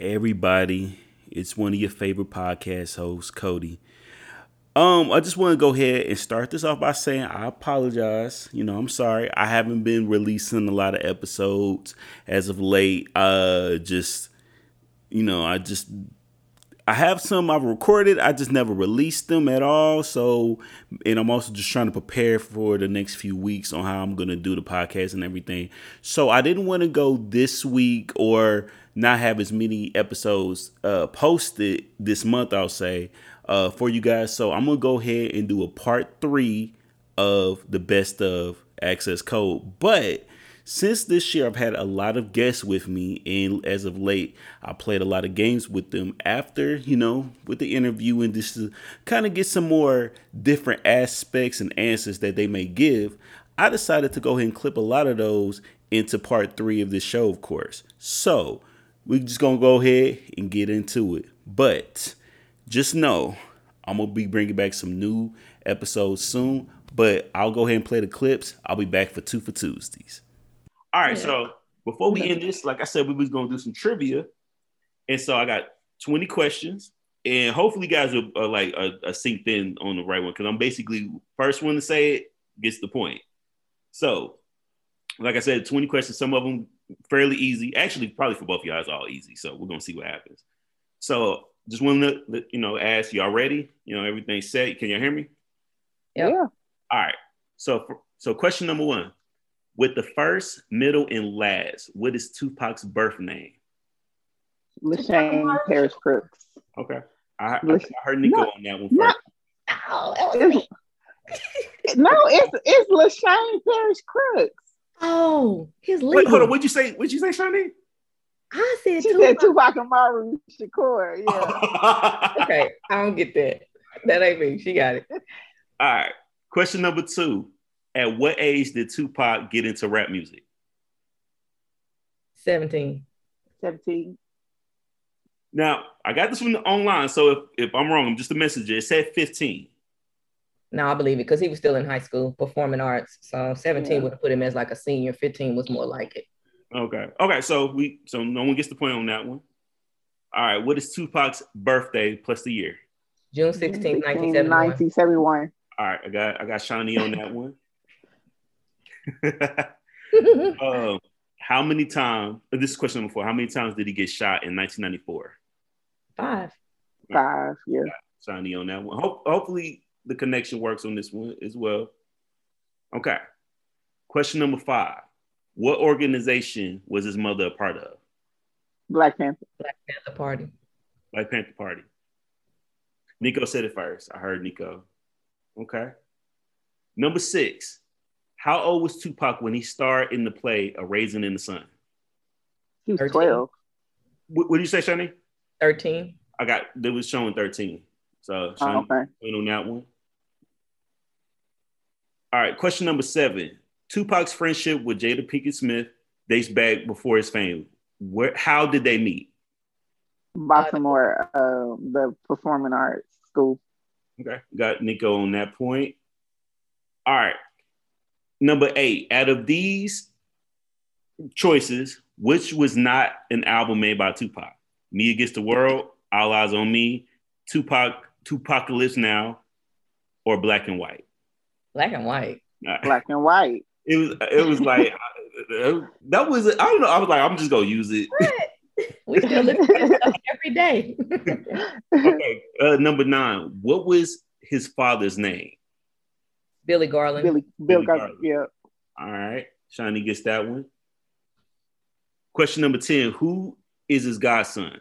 Everybody, it's one of your favorite podcast hosts, Cody. Um, I just want to go ahead and start this off by saying I apologize. You know, I'm sorry. I haven't been releasing a lot of episodes as of late. Uh just you know, I just I have some I've recorded, I just never released them at all. So, and I'm also just trying to prepare for the next few weeks on how I'm going to do the podcast and everything. So, I didn't want to go this week or not have as many episodes uh, posted this month, I'll say, uh, for you guys. So, I'm to go ahead and do a part three of the best of access code. But since this year I've had a lot of guests with me and as of late I played a lot of games with them after, you know, with the interview and just to kind of get some more different aspects and answers that they may give, I decided to go ahead and clip a lot of those into part 3 of this show, of course. So, we're just going to go ahead and get into it. But just know I'm going to be bringing back some new episodes soon, but I'll go ahead and play the clips. I'll be back for 2 for Tuesdays. All right, yeah. so before we end this, like I said, we was gonna do some trivia, and so I got 20 questions, and hopefully, you guys are, are like are, are synced in on the right one because I'm basically first one to say it gets the point. So, like I said, 20 questions. Some of them fairly easy. Actually, probably for both of y'all, it's all easy. So we're gonna see what happens. So, just want to you know ask y'all ready? You know everything set. Can y'all hear me? Yeah. All right. So, for, so question number one with the first, middle, and last, what is Tupac's birth name? Lesane Parish Crooks. Okay. I, I, I heard Nico no, on that one first. No, it's, no, it's it's Lesane Parish Crooks. Oh, his legal. Wait, hold on. What'd you say? What'd you say, Shani? I said she Tupac. said Tupac Amaru Shakur. Yeah. okay, I don't get that. That ain't me. She got it. All right. Question number two at what age did Tupac get into rap music? 17. 17. Now, I got this from the online, so if, if I'm wrong, I'm just a messenger. It said 15. No, I believe it because he was still in high school performing arts. So 17 yeah. would have put him as like a senior, 15 was more like it. Okay. Okay. So we so no one gets the point on that one. All right. What is Tupac's birthday plus the year? June 16th, 1971. 1971. All right, I got I got Shawnee on that one. uh, how many times? Uh, this is question number four. How many times did he get shot in 1994? Five. Five. Yeah. Shiny on that one. Hope, hopefully the connection works on this one as well. Okay. Question number five. What organization was his mother a part of? Black Panther. Black Panther Party. Black Panther Party. Nico said it first. I heard Nico. Okay. Number six. How old was Tupac when he starred in the play A Raisin in the Sun? He was 13. 12. What, what did you say, Shani? 13. I got, it was showing 13. So, Shani, oh, okay. on that one. All right, question number seven. Tupac's friendship with Jada Pinkett Smith dates back before his fame. Where, how did they meet? Baltimore, uh, the performing arts school. Okay, got Nico on that point. All right, number eight, out of these choices, which was not an album made by Tupac? Me Against the World, All Eyes on Me, Tupac, Tupacalypse Now, or Black and White? Black and White. Black and White. It was. It was like that was. I don't know. I was like, I'm just gonna use it. we still listen to every day. okay. Uh, number nine. What was his father's name? Billy Garland. Billy, Bill Garland. Yeah. All right. Shiny gets that one. Question number 10 Who is his godson?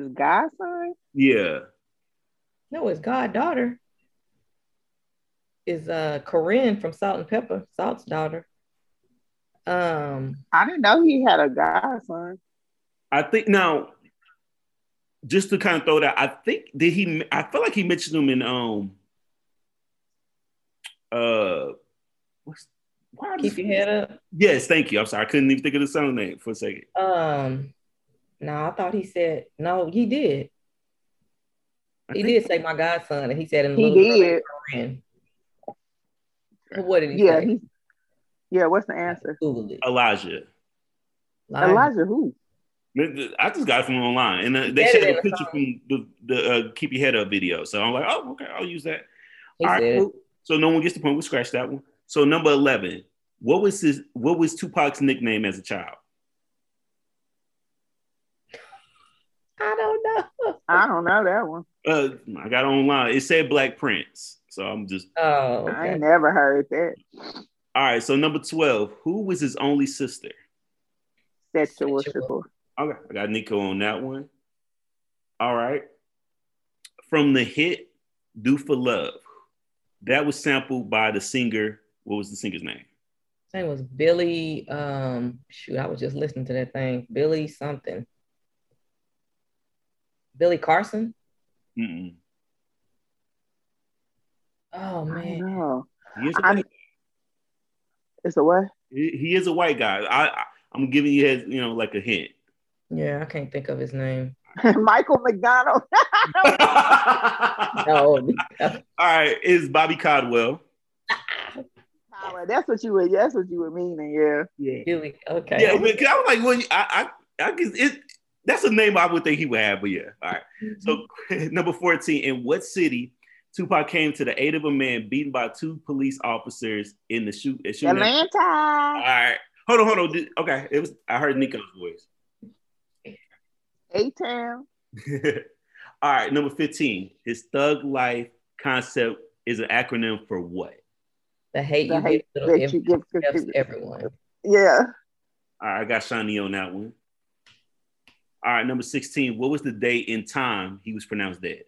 His godson? Yeah. No, his goddaughter is uh Corinne from Salt-N-Pepa, Salt's daughter. Um I didn't know he had a godson. I think now just to kind of throw that, I think did he? I feel like he mentioned him in um uh what's why keep your head up. Yes, thank you. I'm sorry, I couldn't even think of the song name for a second. Um, no, I thought he said no. He did. He did say my godson, and he said in he did. Friend. What did he yeah, say? He, yeah, what's the answer? Elijah. Live. Elijah Elijah, who? I just got it from online, and uh, they Said it shared in a the picture from the the uh, "Keep Your Head Up" video. So I'm like, oh, okay, I'll use that. He All right, cool. So no one gets the point. We scratch that one. So number eleven. What was his? What was Tupac's nickname as a child? I don't know. I don't know that one. Uh, I got online. It said Black Prince. So I'm just Oh, I okay. ain't never heard that. all right. So number twelve. Who was his only sister? Sekyiwa Sekyiwa. Shakur. Okay, I got Nico on that one. All right. From the hit "Do for Love," that was sampled by the singer. What was the singer's name? His name was Billy. Um, shoot, I was just listening to that thing. Billy something. Billy Carson. Mm-mm. Oh I don't man, know. He is a I- white, It's a what? he, he is a white guy. I, I I'm giving you his, you know like a hint. yeah, I can't think of his name. Michael McDonald. No, All right, is Bobby Caldwell. Tyler, that's what you were. That's what you were meaning. Yeah. Yeah. Billy. Okay. Yeah, I, mean, 'cause I was like, well, I, I, I guess it. That's a name I would think he would have, but yeah. All right. Mm-hmm. So number 14, in what city Tupac came to the aid of a man beaten by two police officers in the shoot? shooting at- All Atlanta. right. Hold on, hold on. Okay. It was I heard Nico's voice. A Town. All right, number 15. His thug life concept is an acronym for what? the hate The you hate give that to you give to everyone. Yeah. All right, I got Shawnee on that one. All right, number 16. What was the date and time he was pronounced dead?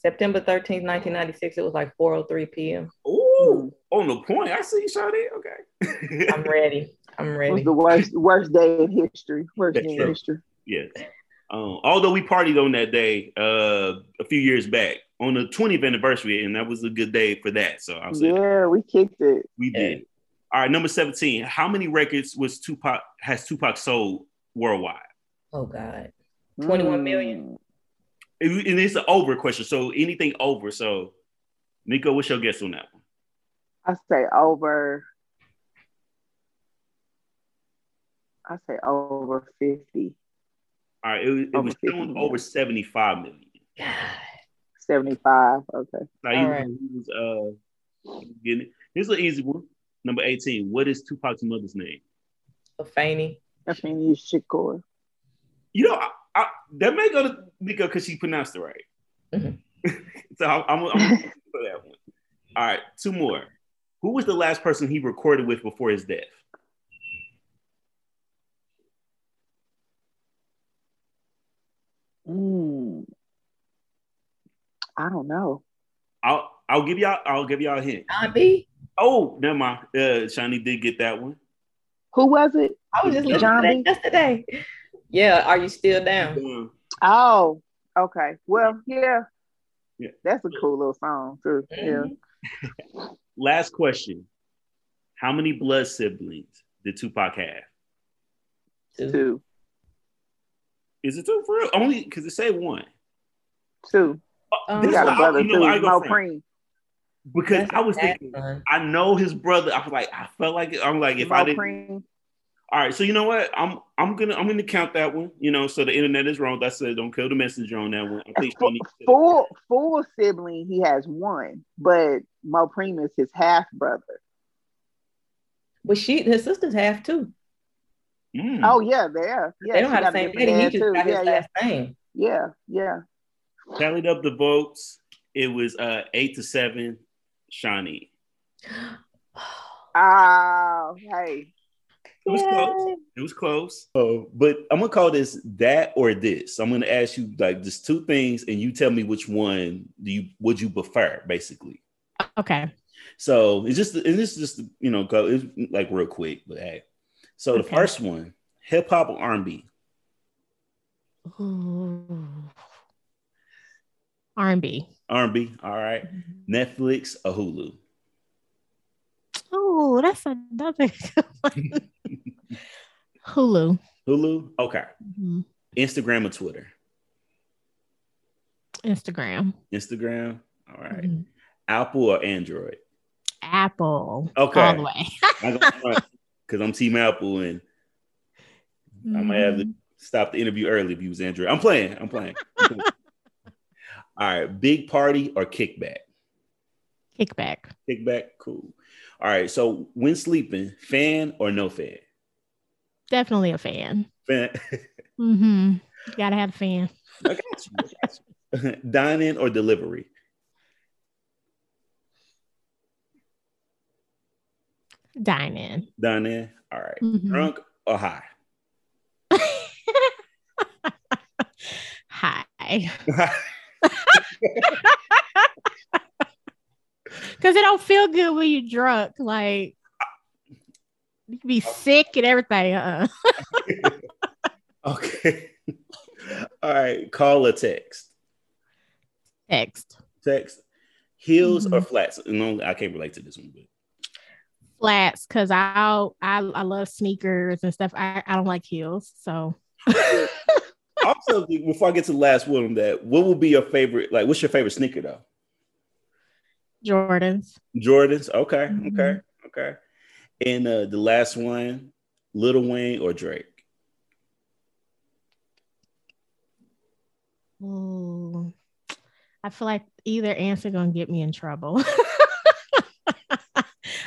September 13th, 1996. It was like 4:03 p.m. Ooh, on the point. I see you, Shawnee. Okay. I'm ready. I'm It was ready. the worst worst day in history. Worst That's day in history. yes. Um, although we partied on that day uh, a few years back on the 20th anniversary, and that was a good day for that. So I'll say Yeah, we kicked it. we did. All right, number 17. How many records was Tupac has Tupac sold worldwide? Oh God. 21 million. It- and it's an over question. So anything over. So Nico, what's your guess on that one? I say over. I say over fifty. All right, it, was- it Over was 50 showing over 75 million. God. 75. Okay. Now, he, All right. he was uh getting it. Here's an easy one. Number 18. What is Tupac's mother's name? Fanny. I mean, you Shakur. You know, I, I, that may go to Nico because she pronounced it right. Mhm. so I'm, I'm, I'm for that one. All right, two more. Who was the last person he recorded with before his death? Mm. I don't know. I'll I'll give y'all I'll give y'all a hint. Jon B. Oh, never mind. Uh, Shani did get that one. Who was it? I was just listening Jon B. that yesterday. Yeah. Are you still down? Um, Oh, okay. Well, yeah. Yeah. That's a cool little song too. Yeah. Mhm. last question. How many blood siblings did Tupac have? Two. Two. Is it two for real? Only because it said one. Two. Um, He This got is a why I- brother you know too. where I go Mo from. Preem. Because That's I was thinking, son. I know his brother. I was like, I felt like it. I'm like, if Mo I didn't. Preem. All right, so you know what? I'm I'm gonna I'm gonna count that one. You know, so the internet is wrong. That's it. Don't kill the messenger on that one. I think Full, Shani said it. full full sibling, he has one, but Mopreme is his half brother. But she, his sisters have two. Mm. Oh yeah, there. Yeah, they don't have the same different daddy. He just too. got his Yeah, yeah, last name. yeah, yeah. tallied up the votes. It was uh eight to seven. Shawnee. Oh, hey. It was close. It was close. Oh, but I'm gonna call this that or this. I'm gonna ask you like just two things, and you tell me which one do you would you prefer, basically. Okay. So it's just and this is just you know go it's like real quick, but hey. So the first one, hip hop or R&B. R&B. R&B, all right. Mm-hmm. Netflix or Hulu. Oh, that's another good one. Hulu. Hulu, okay. Mhm. Instagram or Twitter. Instagram. Instagram, all right. Mhm. Apple or Android. Apple. Okay. All the way. Because I'm Team Apple and I might have to stop the interview early if you was Andrew. I'm playing. I'm playing. All right, big party or kickback? Kickback. Kickback, cool. All right, so when sleeping, fan or no fan? Definitely a fan. Fan. Mm-hmm. Gotta have a fan. I got you. I got you. Dine in or delivery? Dine in. Dine in. All right. Mhm. Drunk or high? Hi. Because it don't feel good when you're drunk. Like you can be sick and everything. Uh, okay. All right. Call or text? text Text. Heels or Mhm. flats? No, I can't relate to this one, but flats because I I I love sneakers and stuff. I, I don't like heels, so also before I get to the last one that, what will be your favorite? Like, what's your favorite sneaker though? Jordans. Jordans. Okay, Mhm. okay, okay. And uh the last one, Lil Wayne or Drake? Ooh. I feel like either answer gonna get me in trouble.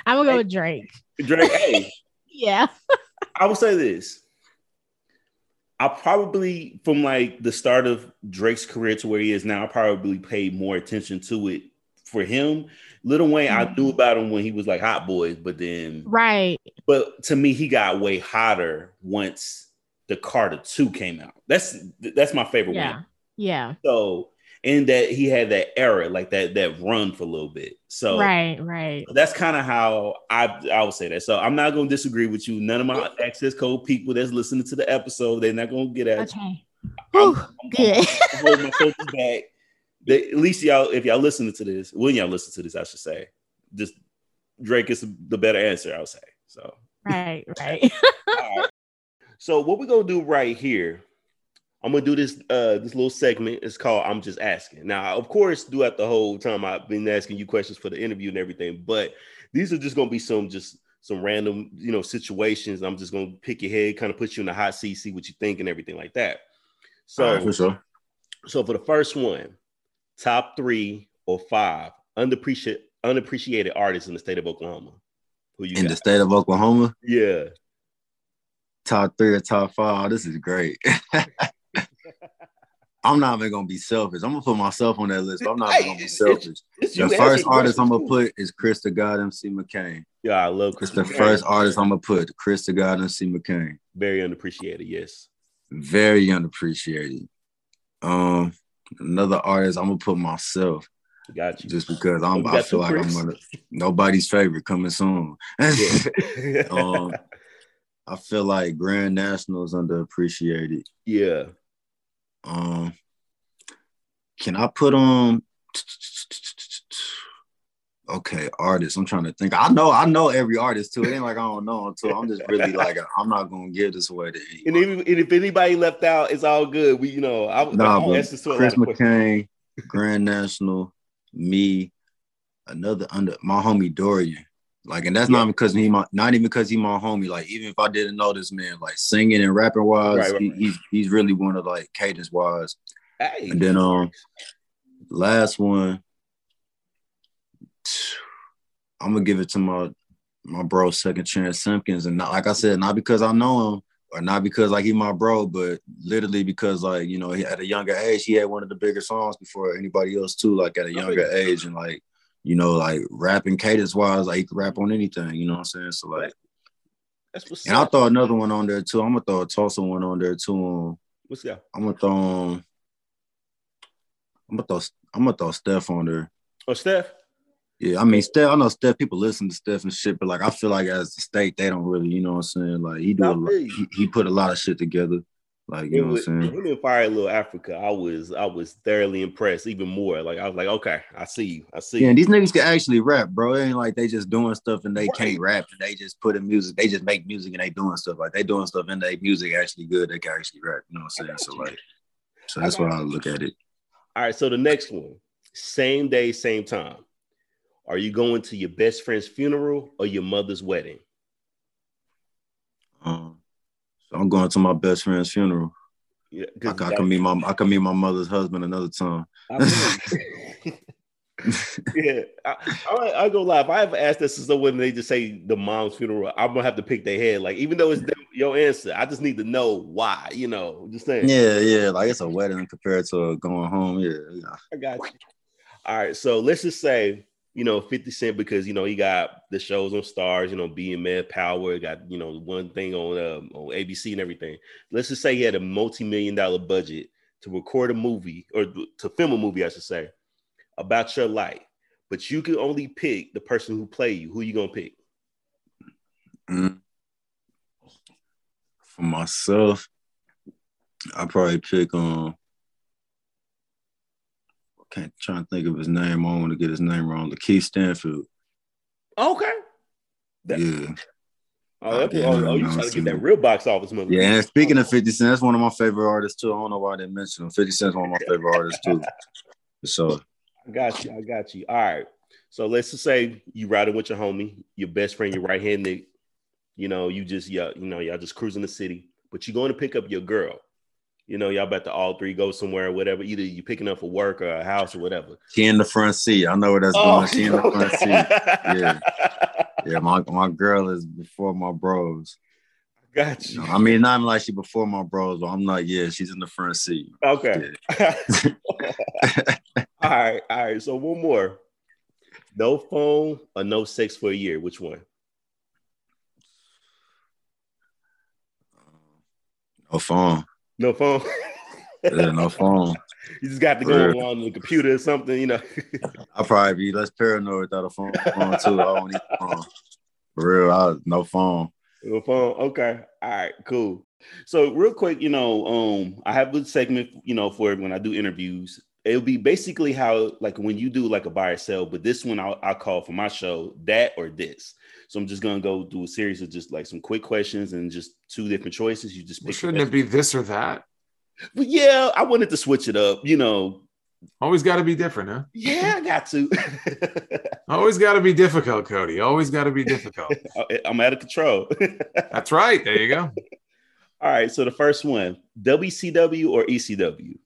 I'm gonna go with Drake. Drake. hey, Yeah. I will say this. I probably, from like the start of Drake's career to where he is now, I probably paid more attention to it for him. Lil Wayne, I knew mm-hmm. about him when he was like Hot Boys, but then, Right. but to me, he got way hotter once the Carter Two came out. That's that's my favorite Yeah. one. Yeah. So, and that he had that era, like that that run for a little bit. So, Right. Right. that's kind of how I I would say that. So I'm not gonna disagree with you. None of my access code people that's listening to the episode, they're not gonna get at you. Okay. I'm, I'm- good. I'm holding my focus back. They, at least y'all, if y'all listening to this, when y'all listen to this, I should say, just Drake is the better answer. I'll say. So, right. Right. all right. so what we're gonna do right here, I'm gonna do this uh this little segment. It's called "I'm Just Asking." Now, of course, throughout the whole time I've been asking you questions for the interview and everything, but these are just gonna be some just some random you know situations. I'm just gonna pick your head, kind of put you in the hot seat, see what you think, and everything like that. So, All right, for sure. so for the first one, top three or five unappreciated unappreciated artists in the state of Oklahoma. Who you In the state of Oklahoma, yeah. top three or top five. This is great. I'm not even gonna be selfish. I'm gonna put myself on that list, but I'm not even gonna be selfish. It's The first artist I'm gonna put is Chris the God MC McCain. Yeah, I love It's the McCain. first artist I'm gonna put, Chris the God MC McCain. Very unappreciated. Yes. Very unappreciated. Um, another artist I'm gonna put myself Got you. just because I'm. I feel like I'm gonna nobody's favorite coming soon. yeah. um, I feel like Grand National is underappreciated. yeah. Um, can I put on? Okay, artists. I'm trying to think. I know, I know every artist too. It ain't like I don't know until I'm just really like I'm not gonna give this away to And, anyone. even, and if anybody left out, it's all good. We, you know, I, Nah, I but asked this to Chris. McCain, Grand National, me, another under my homie Dorian. Like, and that's Yeah. not because he my not even because he my homie. Like, even if I didn't know this man, like singing and rapping wise, Right, right, he- right. he's he's really one of like cadence wise. Hey. And then um last one, I'm gonna give it to my my bro Second Chance Simpkins, and not like I said, not because I know him or not because like he my bro, but literally because like you know he, at a younger age he had one of the bigger songs before anybody else too, like at a younger age and like you know like rapping cadence wise, like he could rap on anything, you know what I'm saying? So like, That's what's and I'll throw another one on there too. I'm gonna throw a Tulsa one on there too. What's that? I'm gonna throw. Um, I'm gonna throw. I'm gonna throw Steph on there. Oh, Steph. Yeah, I mean Steph. I know Steph. People listen to Steph and shit, but like I feel like as the state, they don't really. You know what I'm saying? Like he do. I A lot, he, he put a lot of shit together. Like you It know what was, I'm saying? him and Fire Little Africa, I was I was thoroughly impressed, even more. Like I was like, okay, I see you. I see Yeah, you. and these niggas can actually rap, bro. It ain't like they just doing stuff and they Right. can't rap and they just put in music. They just make music and they doing stuff like they doing stuff and they music actually good. They can actually rap. You know what I'm saying? So like, so that's why I look at it. All right, so the next one, same day, same time. Are you going to your best friend's funeral or your mother's wedding? Um, so I'm going to my best friend's funeral. Yeah, I, I can meet my I can meet my mother's husband another time. I mean- yeah, I, I, I go. If I ever ask this to someone, they just say the mom's funeral. I'm gonna have to pick their head. Like, even though it's them, your answer, I just need to know why. You know, just saying. Yeah, yeah, like it's a wedding compared to going home. Yeah, yeah. I got you. All right, so let's just say you know 50 Cent because you know he got the shows on Starz, you know, being Mad Power, got you know one thing on um, on ABC and everything. Let's just say he had a multi-million dollar budget to record a movie or to film a movie, I should say, about your life, but you can only pick the person who play you. Who you gonna pick? Mm. For myself, I probably pick um. Can't try to think of his name. I don't want to get his name wrong. Lakeith Stanfield. Okay. That- Yeah, Oh, that- Yeah, oh, oh, you trying to get that real box office movie? yeah. And speaking of Fifty Cent, that's one of my favorite artists too. I don't know why I didn't mention him. Fifty Cent's one of my favorite artists too. So I got you. I got you. All right. So let's just say you riding with your homie, your best friend, your right hand Nick. You know, you just yeah, you know, y'all just cruising the city, but you're going to pick up your girl. You know, y'all about to all three go somewhere or whatever. Either you picking up for work or a house or whatever. she in the front seat. I know where that's Oh, going. She in the front seat. Yeah. Yeah, my, my girl is before my bros. Got You you. know, I mean, not like she before my bros, but I'm like, yeah, she's in the front seat. Okay. all right. All right. So one more. No phone or no sex for a year. Which one? No phone. No phone. Yeah, no phone. you just got to go on the computer or something, you know. I'll probably be less paranoid without a phone, phone too. I don't need a phone. For real, I, no phone. No phone. Okay. All right. Cool. So real quick, you know, um, I have a segment, you know, for when I do interviews. It'll be basically how, like, when you do like a buy or sell, but this one I'll, I'll call for my show that or this. So I'm just gonna go do a series of just like some quick questions and just two different choices. You just Well, shouldn't it be this or that? But yeah, I wanted to switch it up. You know, Always got to be different, huh? yeah, I got to. Always got to be difficult, Cody. Always got to be difficult. I'm out of control. That's right. There you go. All right, so the first one, WCW or ECW?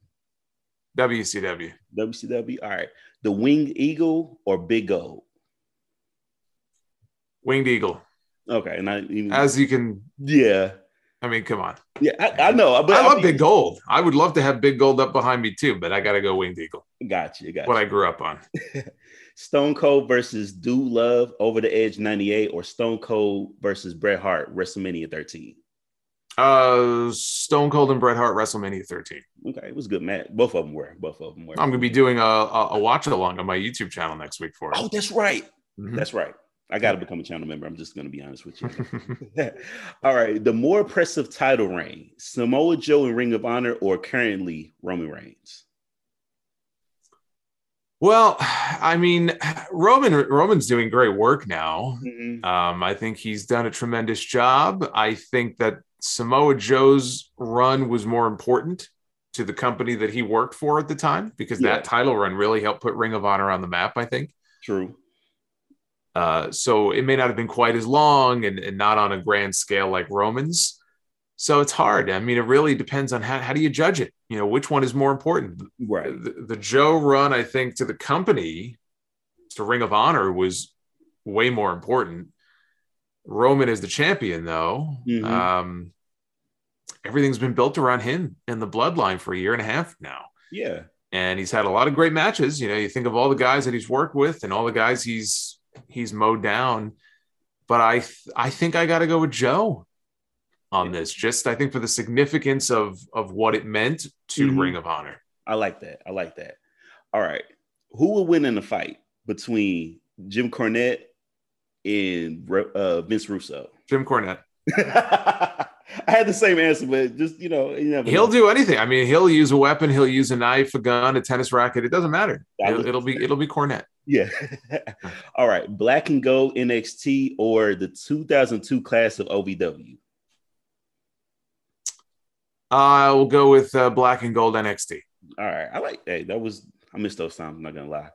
WCW. WCW. All right, the Winged Eagle or Big Gold? Winged Eagle. Okay, and I even, As you can, yeah, I mean, come on. yeah, I, I know, but I love mean- Big Gold. I would love to have Big Gold up behind me too, but I got to go Winged Eagle. Got you, got What. I grew up on. Stone Cold versus Dude Love Over the Edge '98 or Stone Cold versus Bret Hart WrestleMania 13. Uh, Stone Cold and Bret Hart WrestleMania 13. Okay, it was a good match. Both of them were. Both of them were. I'm gonna be doing a, a, a watch along on my YouTube channel next week for it. Oh, that's right. Mhm. That's right. I got to become a channel member. I'm just to be honest with you. All right. The more impressive title reign Samoa Joe in Ring of Honor or currently Roman Reigns? well, I mean, Roman Roman's doing great work now. Mhm. Um, I think he's done a tremendous job. I think that Samoa Joe's run was more important to the company that he worked for at the time because Yeah. that title run really helped put Ring of Honor on the map, I think. True. Uh, so it may not have been quite as long and, and not on a grand scale like Roman's. So it's hard. I mean, it really depends on how, how do you judge it? You know, which one is more important? Right. The, the Joe run, I think, to the company, to Ring of Honor, was way more important. Roman is the champion, though. Mhm. Um, everything's been built around him and the bloodline for a year and a half now Yeah. and he's had a lot of great matches. You know, you think of all the guys that he's worked with and all the guys he's he's mowed down. But I I think I got to go with Joe on this. Just I think for the significance of of what it meant to Mhm. Ring of Honor. I like that. I like that. All right. Who will win in the fight between Jim Cornette and uh, Vince Russo? Jim Cornette. I had the same answer, but just, you know, you He'll know. do anything. I mean, he'll use a weapon. He'll use a knife, a gun, a tennis racket. It doesn't matter. It'll, it'll be it'll be Cornette. Yeah. All right. Black and gold NXT or the 2002 class of OVW? I will go with uh, Black and Gold NXT. All right. I like that. That was, I missed those times. I'm not going to lie.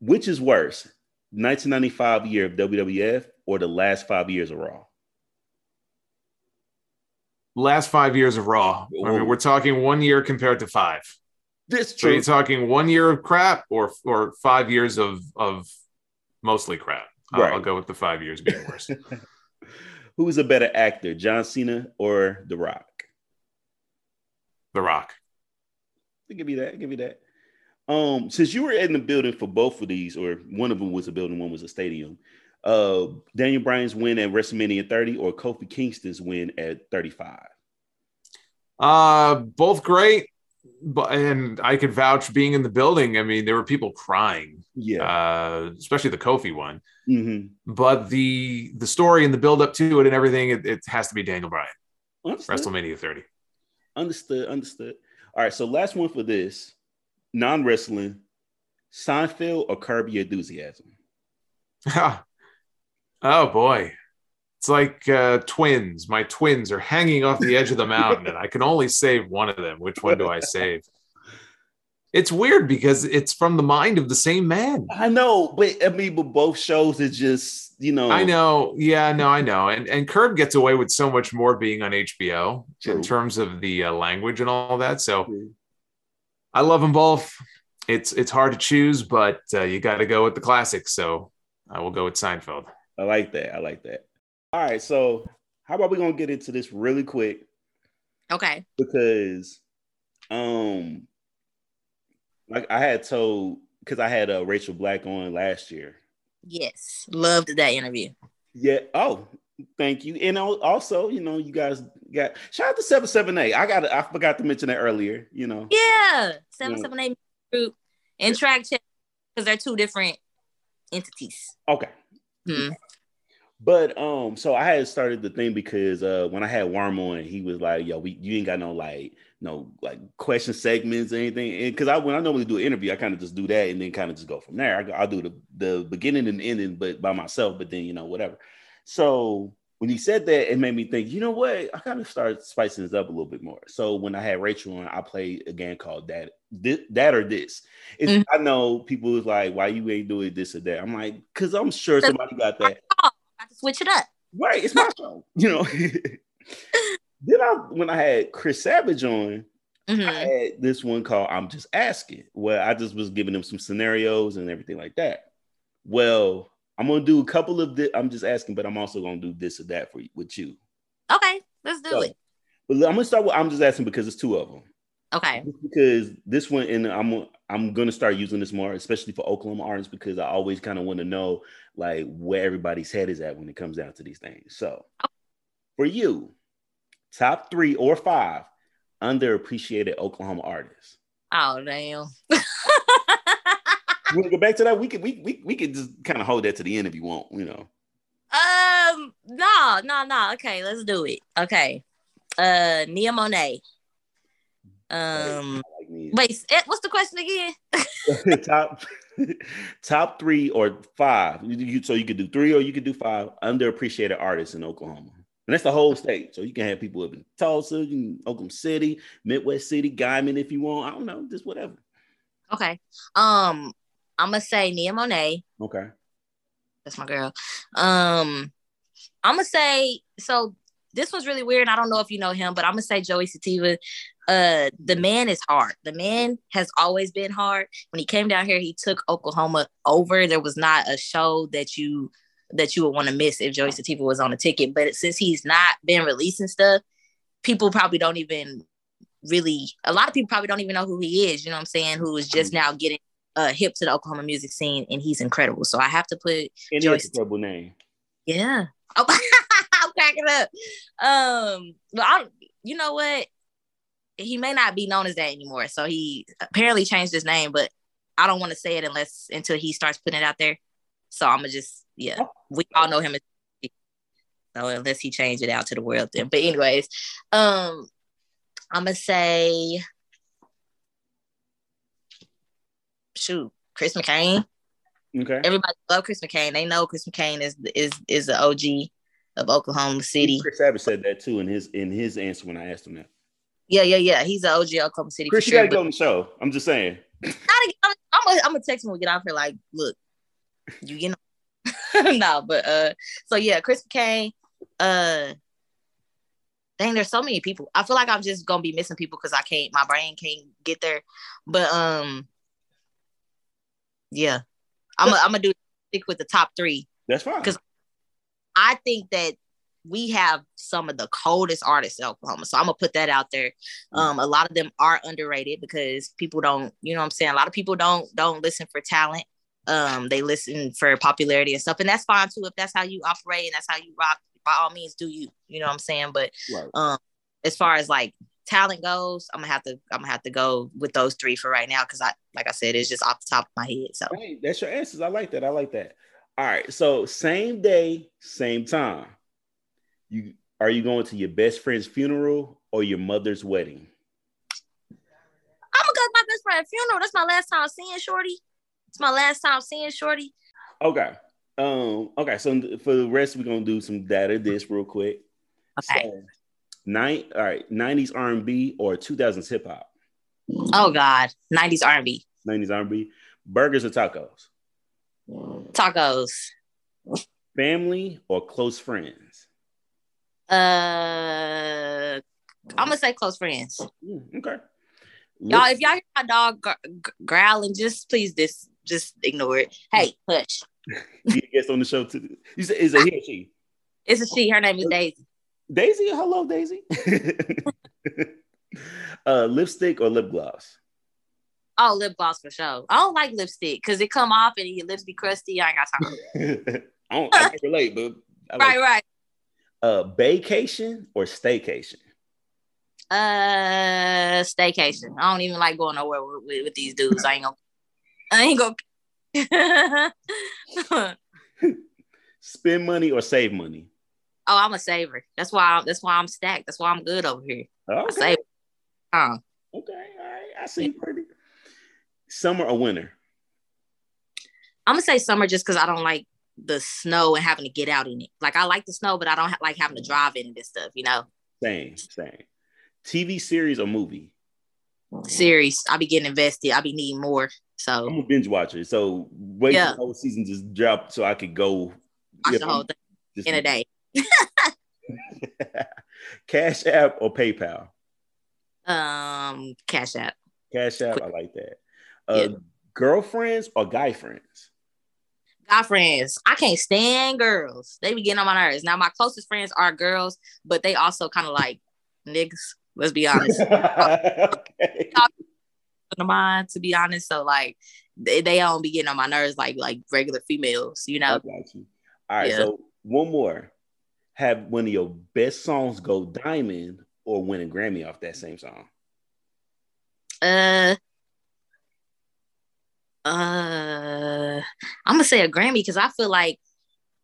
Which is worse, 1995 year of WWF or the last five years of Raw? Last five years of Raw. I mean, we're talking one year compared to five. This So you're true. talking one year of crap or or five years of of mostly crap. I'll, I'll go with the five years being worse. Who's a better actor, John Cena or The Rock? the Rock. I'll give you that. I'll give you that. Um, since you were in the building for both of these, or one of them was a building, one was a stadium. Uh, Daniel Bryan's win at WrestleMania 30 or Kofi Kingston's win at 35. Uh, both great, but and I could vouch being in the building. I mean, there were people crying, Yeah. uh, especially the Kofi one. mm-hmm. But the the story and the build up to it and everything, it, it has to be Daniel Bryan, Understood. WrestleMania 30. Understood. Understood. All right. So last one for this non wrestling Seinfeld or Curb Your Enthusiasm. oh boy. It's like uh, twins. My twins are hanging off the edge of the mountain, and I can only save one of them. Which one do I save? It's weird because it's from the mind of the same man. I know, but I mean, but both shows is just you know. I know. Yeah, no, I know. And and Curb gets away with so much more being on HBO True. in terms of the uh, language and all that. So True. I love them both. It's it's hard to choose, but uh, you got to go with the classics. So I will go with Seinfeld. I like that. I like that. All right. So how about we gonna get into this really quick Okay. because, um, like I had told because I had uh, Rachel Black on last year. Yes. Loved that interview. Yeah. Oh, thank you. And also, you know, you guys got shout out to seven seven eight. I got I forgot to mention that earlier. You know. Yeah. Seven seven eight group and track check because they're two different entities. Okay. Hmm. But um, so I had started the thing because uh when I had Worm on, he was like, "Yo, we you ain't got no like no like question segments or anything." Because I when I normally do an interview, I kind of just do that and then kind of just go from there. I, I'll do the the beginning and ending, but by myself. But then you know whatever. So when he said that, it made me think. You know what? I kind of started spicing this up a little bit more. So when I had Rachel on, I played a game called that this, that or this. It's, Mhm. I know people was like, "Why you ain't doing this or that?" I'm like, "Cause I'm sure somebody got that." Got to switch it up. Right, it's my show, you know. then I, when I had Chris Savage on, Mhm. I had this one called "I'm Just Asking," where I just was giving them some scenarios and everything like that. Well, I'm gonna do a couple of the. I'm just asking, but I'm also gonna do this or that for you with you. Okay. Let's do So, it. But I'm gonna start with "I'm Just Asking" because it's two of them. Okay. Just because this one, and I'm I'm gonna start using this more, especially for Oklahoma artists, because I always kind of want to know like where everybody's head is at when it comes down to these things. So, for you, top three or five underappreciated Oklahoma artists. Oh damn. You want to go back to that? We could we we, we could just kind of hold that to the end if you want. You know, um. No. No. No. Okay. Let's do it. Okay. Uh. Nia Monet. Um. Wait. eh, What's the question again? top top three or five. You, so you could do three or you could do five underappreciated artists in Oklahoma. And that's the whole state. So you can have people up in Tulsa, you can, Oklahoma City, Midwest City, Guymon if you want. I don't know, just whatever. Okay. Um. I'm gonna say Nia Monet. Okay. That's my girl. Um, I'm gonna say so. This was really weird. I don't know if you know him, but I'm gonna say Joey Sativa. Uh, the man is hard. The man has always been hard. When he came down here, he took Oklahoma over. There was not a show that you that you would want to miss if Joey Sativa was on a ticket. But since he's not been releasing stuff, people probably don't even really. A lot of people probably don't even know who he is. You know what I'm saying? Who is just now getting uh hip to the Oklahoma music scene, and he's incredible. So I have to put And Joyce- it's a terrible name. yeah. Oh, I'm cracking up. Um, but I, you know what? He may not be known as that anymore. So he apparently changed his name, but I don't want to say it unless until he starts putting it out there. So I'm gonna just yeah. We all know him as so unless he changed it out to the world then. But anyways, um, I'm gonna say shoot, Chris McCain Okay. everybody love Chris McCain. They know Chris McCain is is is the OG of Oklahoma City. Chris Abbott said that too in his in his answer when I asked him that. Yeah, yeah, yeah. He's the OG of Oklahoma City Chris, for you gotta go on the show. I'm just saying. I'm, I'm, gonna, I'm gonna text him when we get off here. Like, look, you you know, no, but uh, so yeah, Chris McCain. Uh, dang, there's so many people. I feel like I'm just gonna be missing people because I can't, my brain can't get there. But um, yeah, I'm gonna I'm gonna do stick with the top three. That's fine. Because I think that we have some of the coldest artists in Oklahoma. So I'm gonna put that out there. Um, a lot of them are underrated because people don't, you know what I'm saying? A lot of people don't don't listen for talent. Um, they listen for popularity and stuff, and that's fine too. If that's how you operate and that's how you rock, by all means do you. You know what I'm saying? But Right. um as far as like talent goes, I'm gonna have to I'm gonna have to go with those three for right now because I like I said, it's just off the top of my head. So Hey, that's your answers. I like that. I like that. All right. So same day, same time. You are you going to your best friend's funeral or your mother's wedding? I'm gonna go to my best friend's funeral. That's my last time seeing Shorty. It's my last time seeing Shorty. Okay. Um, okay, so for the rest, we're gonna do some data this real quick. Okay. So, nine, all right, 90s R&B or 2000s hip hop? Oh God, 90s R&B 90s R&B, burgers or tacos? tacos. Family or close friends? Uh, I'm gonna say close friends. Mm, okay. Y'all, if y'all hear my dog gr- gr- growling, just please this just ignore it. Hey, hush. a guest on the show too. You said is it he or she? It's a she. Her name is Daisy. Daisy, hello, Daisy. uh, lipstick or lip gloss? Oh, lip gloss for sure. I don't like lipstick because it come off and your lips be crusty. I ain't got time. I don't I can relate, but I like right, right. uh vacation or staycation. Uh, staycation. I don't even like going nowhere with, with, with these dudes. I ain't gonna. I ain't gonna. Spend money or save money. Oh, I'm a saver. That's why. I'm, that's why I'm stacked. That's why I'm good over here. I Okay. Uh, Okay, all right. I see pretty. Summer or winter? I'm gonna say summer just because I don't like the snow and having to get out in it. Like I like the snow, but I don't ha- like having to drive in it and stuff. You know, Same, same. TV series or movie? series. I be getting invested. I be needing more. So I'm a binge watcher, so wait Yeah. the whole season just drop so I could go watch the whole thing in a day. Cash App or PayPal? Um, Cash App. Cash App, I like that. Uh, Yeah. Girlfriends or guy friends? Guy friends. I can't stand girls. They be getting on my nerves. Now my closest friends are girls, but they also kind of like niggas. Let's be honest. okay. of mine, to be honest. So like they, they don't be getting on my nerves like like regular females, you know. got you. All right, Yeah. so one more. Have one of your best songs go diamond or win a Grammy off that same song? Uh uh I'm gonna say a Grammy because I feel like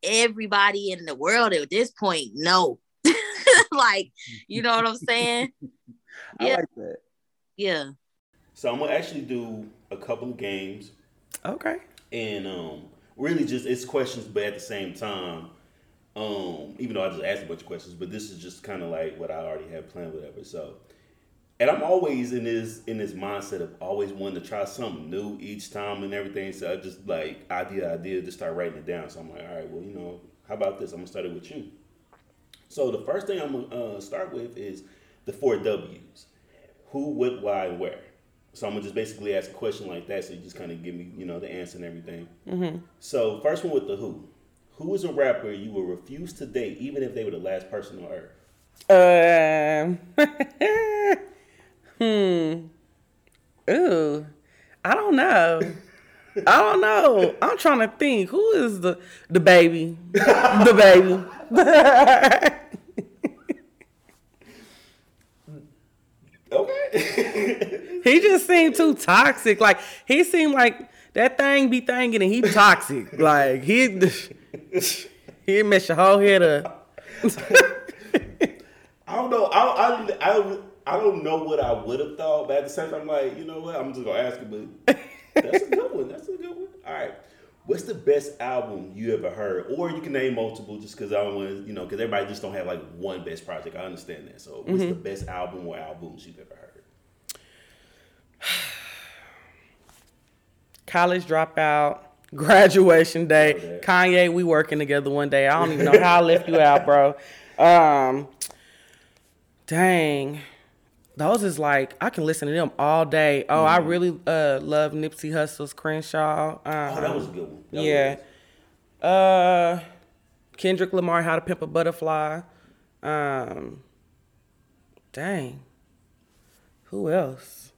everybody in the world at this point know. like, you know what I'm saying? I Yeah. like that. Yeah. So I'm gonna actually do a couple of games Okay. and um really just it's questions but at the same time um even though i just asked a bunch of questions but this is just kind of like what i already had planned whatever. So and i'm always in this in this mindset of always wanting to try something new each time and everything. So i just like idea idea just start writing it down. So i'm like all right well you know how about this? I'm gonna start it with you. So the first thing i'm gonna uh, start with is the four w's. Who what why and where. So i'm gonna just basically ask a question like that so you just kind of give me you know the answer and everything. So first one with the who. Who is a rapper you will refuse to date even if they were the last person on earth? Um. hmm. Ooh. I don't know. I don't know. I'm trying to think. Who is the DaBaby? the baby. Okay. he just seemed too toxic. Like he seemed like that thing be thinking and he toxic. Like he he mess your whole head up. I don't know. I, I, I, I don't know what I would have thought, but at the same time, I'm like, you know what? I'm just gonna ask him. But that's a good one. That's a good one. All right. What's the best album you ever heard? Or you can name multiple, just because I don't want to, you know, because everybody just don't have like one best project. I understand that. So, what's the mm-hmm. best album or albums you've ever heard? College dropout, graduation day. Kanye, we working together one day. I don't even know how I left you out, bro. Um Dang. Those is like I can listen to them all day. Oh, I really uh love Nipsey Hussle's Crenshaw. Um, Mm-hmm. Oh, that was a good one. That yeah. Uh Kendrick Lamar, How to Pimp a Butterfly. Um Dang. Who else?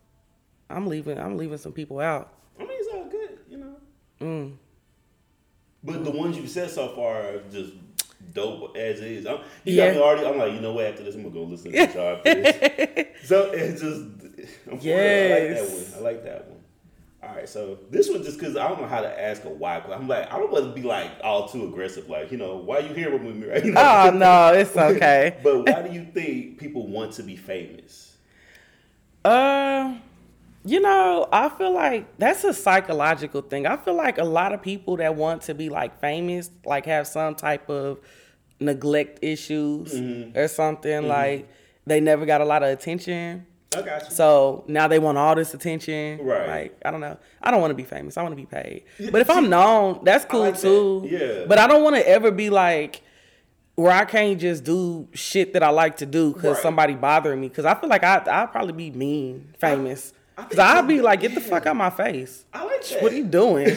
I'm leaving I'm leaving some people out. I mean, it's all good, you know. Mm. But the ones you've said so far are just dope as is. I'm, you Yeah. got me already. I'm like, you know what? After this, I'm gonna go listen to y'all so it's just, I'm real. I like that one. I like that one. All right, so this one just because I don't know how to ask a why. I'm like, I don't want to be like all too aggressive. Like, you know, why you here with me? Right? You know? Oh no, it's okay. but why do you think people want to be famous? Uh, you know, I feel like that's a psychological thing. I feel like a lot of people that want to be like famous, like have some type of neglect issues Mm-hmm. or something. Like they never got a lot of attention. I got you. So now they want all this attention. Right. Like, I don't know. I don't want to be famous. I want to be paid. But if I'm known, that's cool like that. too. Yeah. But I don't want to ever be like where I can't just do shit that I like to do because Right. somebody bothering me. Because I feel like I I'd probably be mean famous. Because I'd be like, get the fuck out of my face. I like that. What are you doing?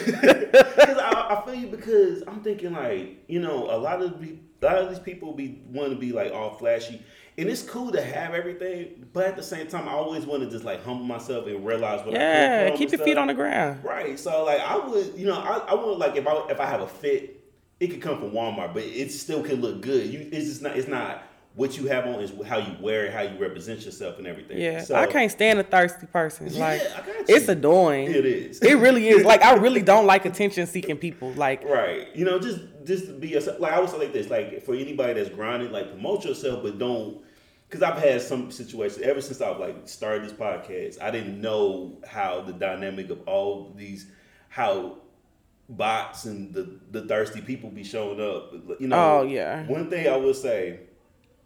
Because I, I feel you because I'm thinking like you know a lot of the, a lot of these people be want to be like all flashy, and it's cool to have everything, but at the same time I always want to just like humble myself and realize what I yeah, keep your feet on the ground. Right. So like I would you know I, I would like if I if I have a fit, it could come from Walmart, but it still can look good. You it's just not it's not what you have on is how you wear it, how you represent yourself, and everything. Yeah, So- I can't stand a thirsty person. Yeah, Like, it's annoying. It is. It really is. Like, I really don't like attention seeking people. Like, Right. You know, just just be yourself. Like I would say like this, like for anybody that's grinding, like promote yourself, but don't. Because I've had some situations ever since I've like started this podcast. I didn't know how the dynamic of all these, how bots and the the thirsty people be showing up. You know. Oh, yeah. One thing I will say,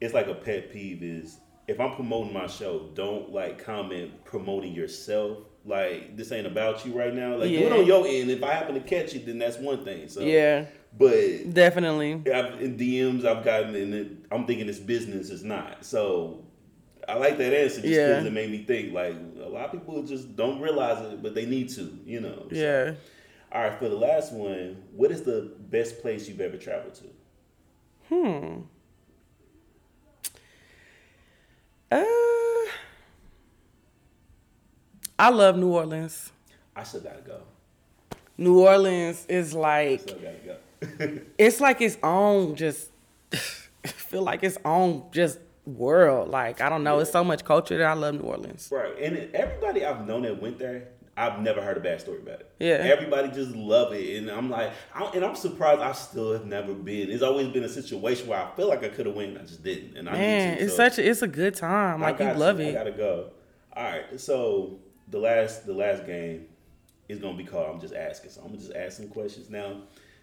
it's like a pet peeve is if I'm promoting my show, don't like comment promoting yourself. Like this ain't about you right now. Like do it on your end. If I happen to catch it, then that's one thing. So yeah, but definitely. I've, in DMs I've gotten, and I'm thinking this business is not. So I like that answer just because Yeah. it made me think. Like a lot of people just don't realize it, but they need to. You know. So, Yeah. all right. For the last one, what is the best place you've ever traveled to? Hmm. Uh, I love New Orleans. I still gotta go. New Orleans is like Still go. it's like its own just feel like its own just world. Like I don't know, it's so much culture that I love New Orleans. Right, and everybody I've known that went there, I've never heard a bad story about it. Yeah. everybody just love it, and I'm like, I, and I'm surprised I still have never been. It's always been a situation where I feel like I could have went, and I just didn't, and I Man, to. it's so such a, it's a good time. I Like you love it. I gotta go. All right, so the last the last game is gonna be called. I'm just asking, so I'm gonna just ask some questions now.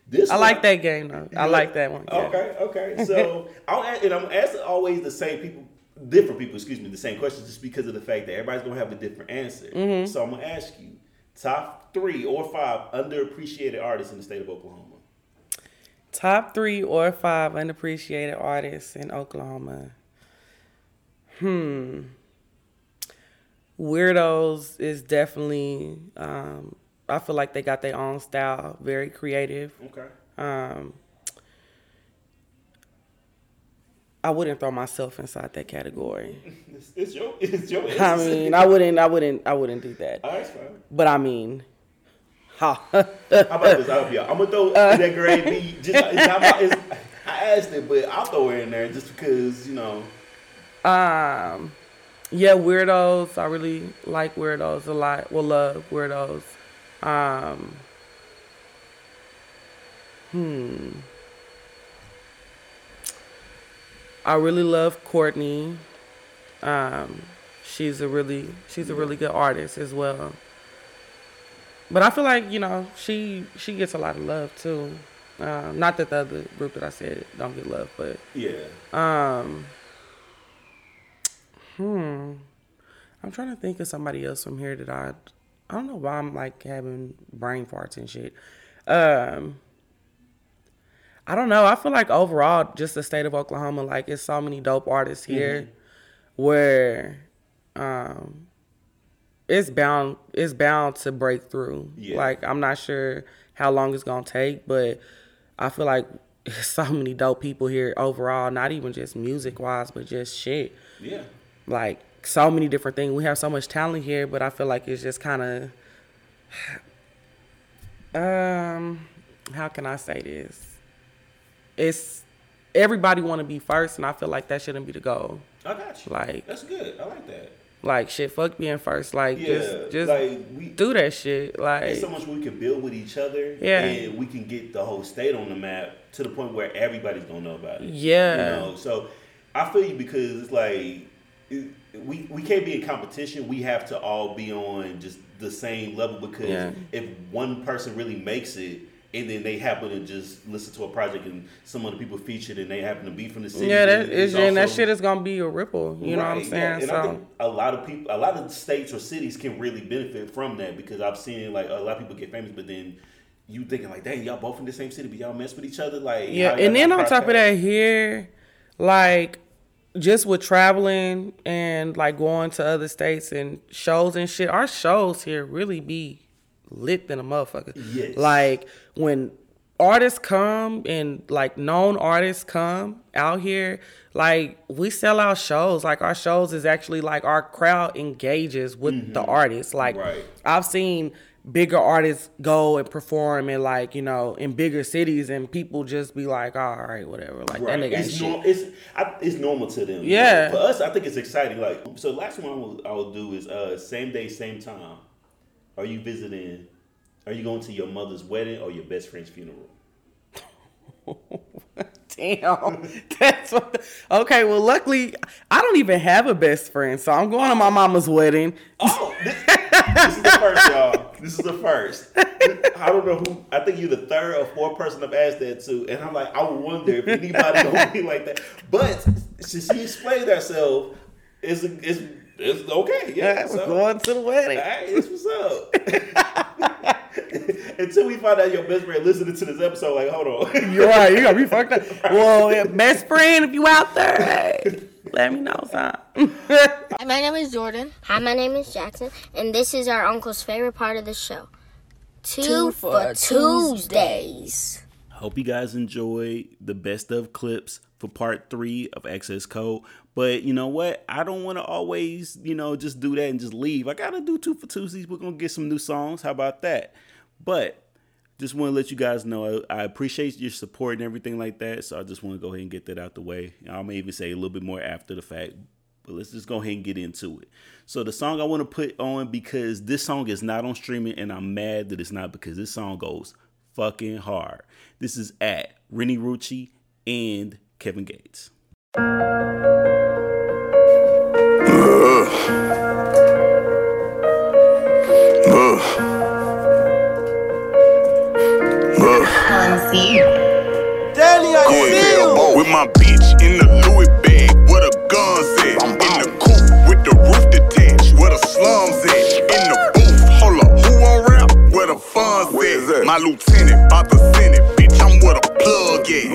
This I one- like that game though. I like that one. yeah. Okay, okay. So I'll ask, and I'm asking always the same people, different people, excuse me, the same questions, just because of the fact that everybody's gonna have a different answer. Mm-hmm. So I'm gonna ask you top three or five underappreciated artists in the state of Oklahoma. Top three or five underappreciated artists in Oklahoma. Hmm. Weirdos is definitely. Um, I feel like they got their own style, very creative. Okay. Um, I wouldn't throw myself inside that category. It's, it's your, it's your. I mean, I wouldn't, I wouldn't, I wouldn't do that. All right, it's fine. But I mean, ha. How about this? I'll be. I'm gonna throw Uh. that grade B. Just I asked it, but I'll throw it in there just because you know. Um, yeah, weirdos. I really like weirdos a lot. Well, love weirdos. Um, hmm. I really love Courtney. Um, she's a really she's a really good artist as well. But I feel like you know she she gets a lot of love too. Um, not that the other group that I said don't get love, but Yeah. um, hmm. I'm trying to think of somebody else from here that I, I don't know why I'm like having brain farts and shit. Um, I don't know. I feel like overall, just the state of Oklahoma, like it's so many dope artists here. where um it's bound it's bound to break through. Yeah. Like I'm not sure how long it's gonna take, but I feel like so many dope people here overall, not even just music wise, but just shit. Yeah. Like so many different things. We have so much talent here, but I feel like it's just kind of um how can I say this? It's everybody want to be first, and I feel like that shouldn't be the goal. I got you. Like- that's good. I like that. Like shit, fuck being first. Like Yeah, just just like we do that shit. Like There's so much we can build with each other. Yeah. And we can get the whole state on the map to the point where everybody's gonna know about it. Yeah. You know, so I feel you because it's like it- we we can't be in competition. We have to all be on just the same level because Yeah. if one person really makes it and then they happen to just listen to a project and some of the people featured and they happen to be from the city. yeah, then that it's is and that shit is gonna be a ripple. You know what I'm Right, yeah. saying? I so a lot of people, a lot of states or cities can really benefit from that because I've seen like a lot of people get famous, but then you thinking like, dang, y'all both in the same city, but y'all mess with each other, like yeah, and then on top of that, here, like just with traveling and like going to other states and shows and shit, our shows here really be lit than a motherfucker. Yes. Like when artists come and like known artists come out here, like we sell out shows. Like our shows is actually like our crowd engages with the artists. Like Mm-hmm. Right. I've seen bigger artists go and perform in like you know in bigger cities and people just be like all right whatever like Right. that nigga It's, norm- it's, I, it's normal to them. Yeah. For us, I think it's exciting. Like, so last one I will, I will do is uh, same day, same time. Are you visiting? Are you going to your mother's wedding or your best friend's funeral? Damn, that's what. Okay, well, luckily I don't even have a best friend, so I'm going to my mama's wedding. Oh, this, this is the first, y'all. This is the first. I don't know who. I think you're the third or fourth person I've asked that to, and I'm like, I wonder if anybody gonna be like that. But since she explained herself, it's it's it's okay. Yeah, Yeah, we're so, going to the wedding. Hey, this what's up. Until we find out your best friend listening to this episode, like, hold on. You're right. You gotta be fucked up. Well, yeah, best friend, if you out there, hey, let me know, son. Hi, my name is Jordan. Hi, my name is Jackson, and this is our uncle's favorite part of the show. Two, for Tuesdays. Hope you guys enjoy the best of clips for part three of Access Code. But you know what? I don't want to always, you know, just do that and just leave. I gotta do two for Tuesdays. We're gonna get some new songs. How about that? But just want to let you guys know I, I appreciate your support and everything like that. So I just want to go ahead and get that out the way. I may even say a little bit more after the fact, but let's just go ahead and get into it. So the song I want to put on because this song is not on streaming, and I'm mad that it's not because this song goes fucking hard. This is at Renni Rucci and Kevin Gates. With my bitch in the Louis bag, where the guns at? In the coupe with the roof detached, where the slums at? In the booth, hold up, who on rap? Where the funds at? My lieutenant, about to send it, bitch, I'm where the plug at.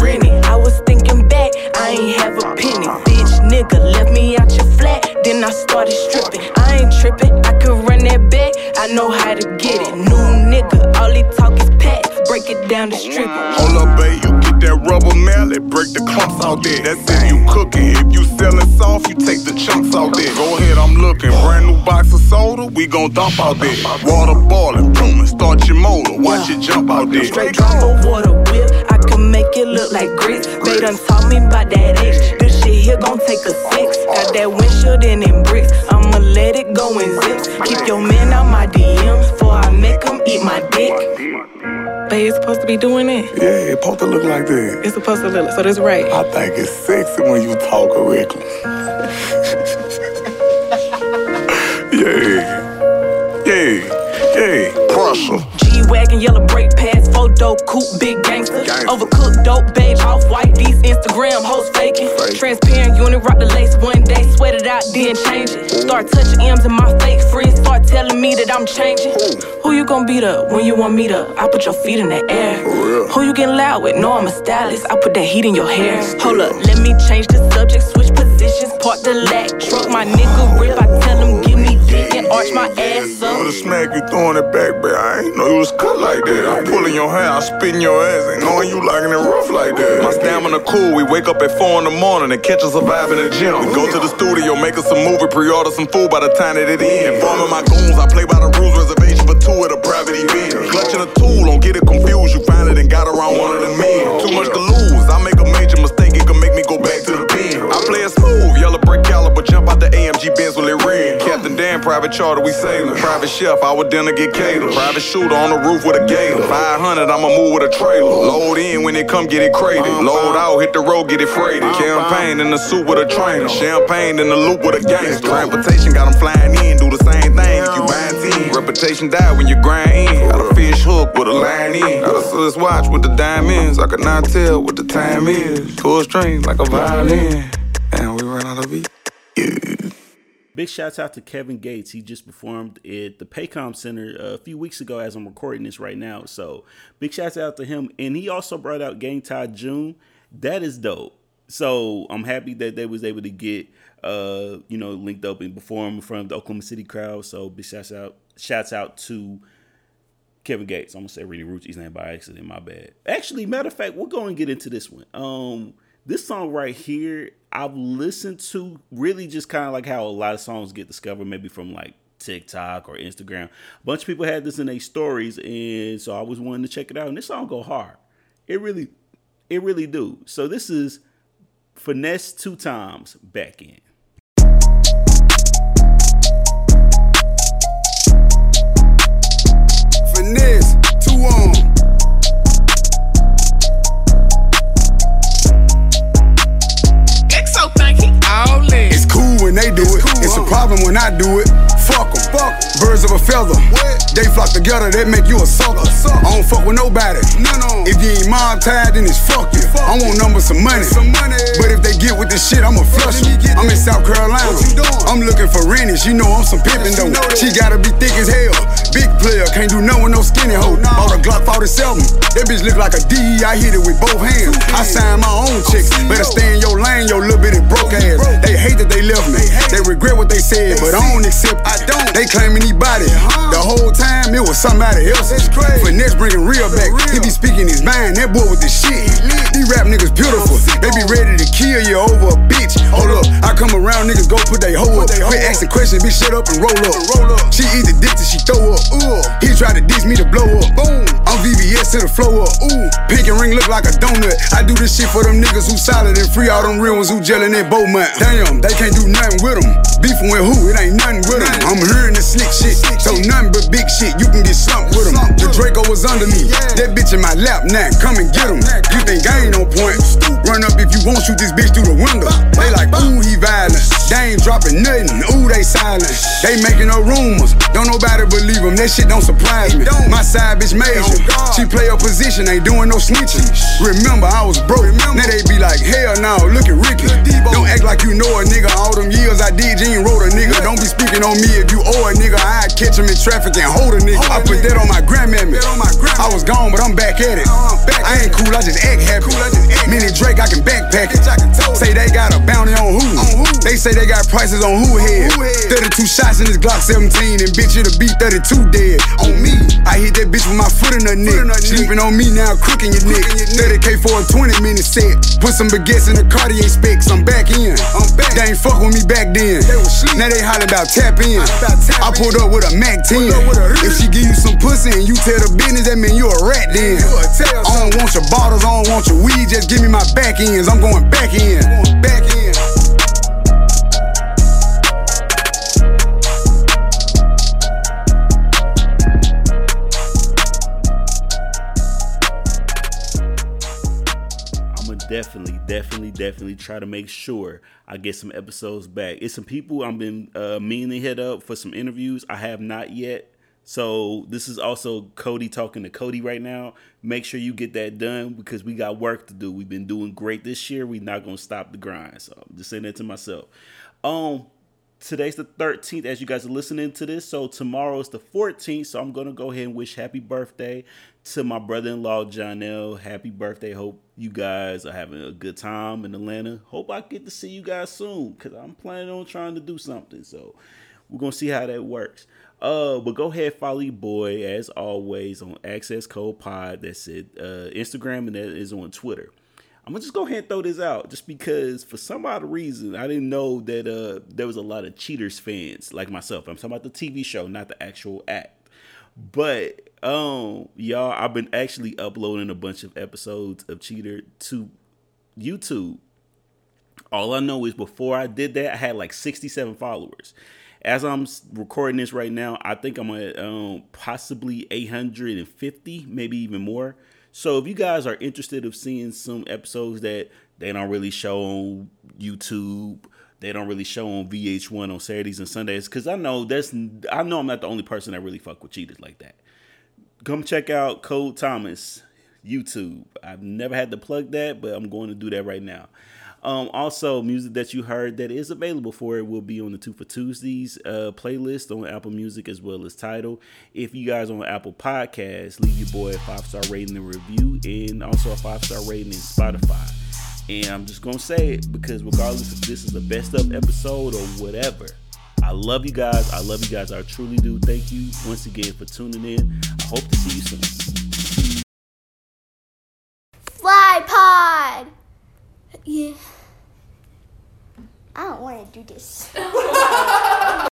Renni, I was thinking back, I ain't have a penny. Bitch, nigga, left me out your flat, then I started stripping. I ain't tripping, I could run that back, I know how to get it. New nigga, all he talk is packs, break it down to strip. Hold up, babe, you get that rubber mallet, break the clumps out there. That's if you cooking. If you selling soft, you take the chunks out there. Go ahead, I'm looking. Brand new box of soda, we gon' dump out there. Water boiling, boom, and start your motor. Watch it jump out there. Straight drop a water whip, I can make it look like grits. They done taught me about that H. This shit here gon' take a six. Got that windshield in in bricks. I'ma let it go in zips. Keep your man out my DMs before I make him eat my dick. Babe, it's supposed to be doing it. Yeah, it's supposed to look like that. It's supposed to look so that's right. I think it's sexy when you talk correctly. yeah. Yeah. Yeah. Pressure. G wagon, yellow brake pads, photo coupe, big gangster. Overcooked dope, beige, off white. These Instagram hoes faking. Transparent unit, rock the lace one day, sweat it out, then change it. Start touching M's in my fake friends, start telling me that I'm changing. Who you gonna beat up when you want me to? I put your feet in the air. Who you getting loud with? No, I'm a stylist. I put that heat in your hair. Hold up, let me change the subject, switch positions. park the lat truck. My nigga rip, I tell him give me dick and arch my ass up. With a smack, you throwing it back, but I ain't know you was cut like that. I'm pulling your hair, I'm spitting your ass, ain't knowing you liking it rough like that. My stamina cool, we wake up at four in the morning and catch us a vibe in the gym. We go to the studio, make us a movie, pre-order some food by the time that it ends. Informing my goons, I play by the rules, reservation for two at a private event. Clutching a tool, don't get it confused, you find it and got around one of the men. Too much to lose, I make a major mistake, it can make me go back to the pen. I play it smooth, yellow brick caliber, jump out the AMG Benz with it red. Captain Dan, private charter, we sailing. Private chef, our dinner get catered. Private shooter on the roof with a gator. 500, I'ma move with a trailer. Load in when it come, get it crated. Load out, hit the road, get it freighted. Campaign in the suit with a trainer. Champagne in the loop with a gangster. Transportation got them flying in, do the same thing if you buying team. Reputation die when you grind in. Got a fish hook with a line in. Got a Swiss watch with the diamonds. I could not tell what the time is. Pull strings like a violin. And we run out of beat. Big shouts out to Kevin Gates. He just performed at the Paycom Center a few weeks ago as I'm recording this right now. So big shouts out to him. And he also brought out Gang Tie June. That is dope. So I'm happy that they was able to get uh, you know, linked up and perform in front of the Oklahoma City crowd. So big shouts out shouts out to Kevin Gates. I'm gonna say Renni Rucci's name by accident, my bad. Actually, matter of fact, we're gonna get into this one. Um this song right here, I've listened to really just kind of like how a lot of songs get discovered, maybe from like TikTok or Instagram. A bunch of people had this in their stories, and so I was wanting to check it out. And this song go hard. It really, it really do. So this is Finesse2Tymes back in. Finesse, they do it. It's a problem when I do it. Fuck Fuck 'em. Fuck. Birds of a feather. They flock together, they make you a sucker. I don't fuck with nobody. If you ain't mob tied, then it's fuck you. I want numbers some money. But if they get with this shit, I'ma flush 'em. I'm in South Carolina. I'm looking for Renni. She know I'm some pimpin' though. She gotta be thick as hell. Big player, can't do nothing with no skinny hoe. Bought a Glock 47. That bitch look like a D. I hit it with both hands. I signed my own checks. Better stay in your lane, your little bitty broke ass. They hate that they left me. They regret what they said, but I don't accept. I don't. They claiming anybody. The whole time it was somebody else's. Finesse bringing real back. He be speaking his mind. That boy with the shit. These rap niggas beautiful. They be ready to kill you over a bitch. Hold up, I come around, niggas go put they hoe up. Quit asking questions, bitch, shut up and roll up. She eat the dick till she throw up. Ooh, he tried to diss me to blow up. Boom, I'm VVS to the flow up. Ooh, pink and ring look like a donut. I do this shit for them niggas who solid and free all them real ones who gelling in Beaumont. Damn, they can't do nothing with them. Beefing with who? It ain't nothing with them. I'm hearing the slick shit, so nothing but big shit. You can get slumped with them. The Draco was under me. That bitch in my lap now. Come and get him. You think I ain't on point? Run up if you won't shoot this bitch through the window. They like, ooh, he violent. They ain't dropping nothing. Ooh, they silent. They making no rumors. Don't nobody believe them. That shit don't surprise me. My side bitch major. She play her position, ain't doing no snitching. Remember, I was broke. Now they be like, hell no, look at Ricky. Don't act like you know a nigga. All them years I did, you ain't wrote a nigga. Don't be speaking on me if you owe a nigga. I catch him in traffic and hold a nigga. I put that on my grandmammy. I was gone, but I'm back at it. I ain't cool, I just act happy. Mini Drake, I can backpack it. Say they got a bounty on who? They say they got prices on who head. 32 shots in this Glock 17, and bitch, it'll be 32 dead. On me, I hit that bitch with my foot in her neck. Sleeping on me now, crooking your neck. 30k for a 20 minute set. Put some baguettes in the Cartier specs. I'm back in. I'm back. They ain't fuck with me back then. Now they holler about tap in. I pulled up with a Mac 10. If she give you some pussy and you tell the business, that mean you a rat then. I don't want your bottles, I don't want your weed, just give me my back ends. I'm going back in. Back definitely, definitely, definitely try to make sure I get some episodes back. It's some people I've been uh, meaning to hit up for some interviews. I have not yet. So this is also Cody talking to Cody right now. Make sure you get that done because we got work to do. We've been doing great this year. We're not gonna stop the grind. So I'm just saying that to myself. Um, today's the 13th as you guys are listening to this. So tomorrow is the 14th. So I'm gonna go ahead and wish happy birthday to my brother-in-law John L. Happy birthday. Hope you guys are having a good time in Atlanta. Hope I get to see you guys soon because I'm planning on trying to do something. So we're gonna see how that works. Uh, but go ahead, follow your boy as always on Access Code Pod. That's it. Uh, Instagram and that is on Twitter. I'm gonna just go ahead and throw this out, just because for some odd reason I didn't know that uh there was a lot of Cheaters fans like myself. I'm talking about the TV show, not the actual act. But um, y'all, I've been actually uploading a bunch of episodes of Cheater to YouTube. All I know is before I did that, I had like 67 followers. As I'm recording this right now, I think I'm at um, possibly 850, maybe even more. So if you guys are interested of seeing some episodes that they don't really show on YouTube, they don't really show on VH1 on Saturdays and Sundays, because I know that's I know I'm not the only person that really fuck with cheaters like that. Come check out Code Thomas YouTube. I've never had to plug that, but I'm going to do that right now. Um, also, music that you heard that is available for it will be on the Two for Tuesdays uh, playlist on Apple Music as well as Tidal. If you guys on Apple Podcasts, leave your boy a five star rating and review, and also a five star rating in Spotify. And I'm just gonna say it because regardless if this is the best of episode or whatever, I love you guys. I love you guys. I truly do. Thank you once again for tuning in. I hope to see you soon. Fly pod. Yeah. I don't want to do this.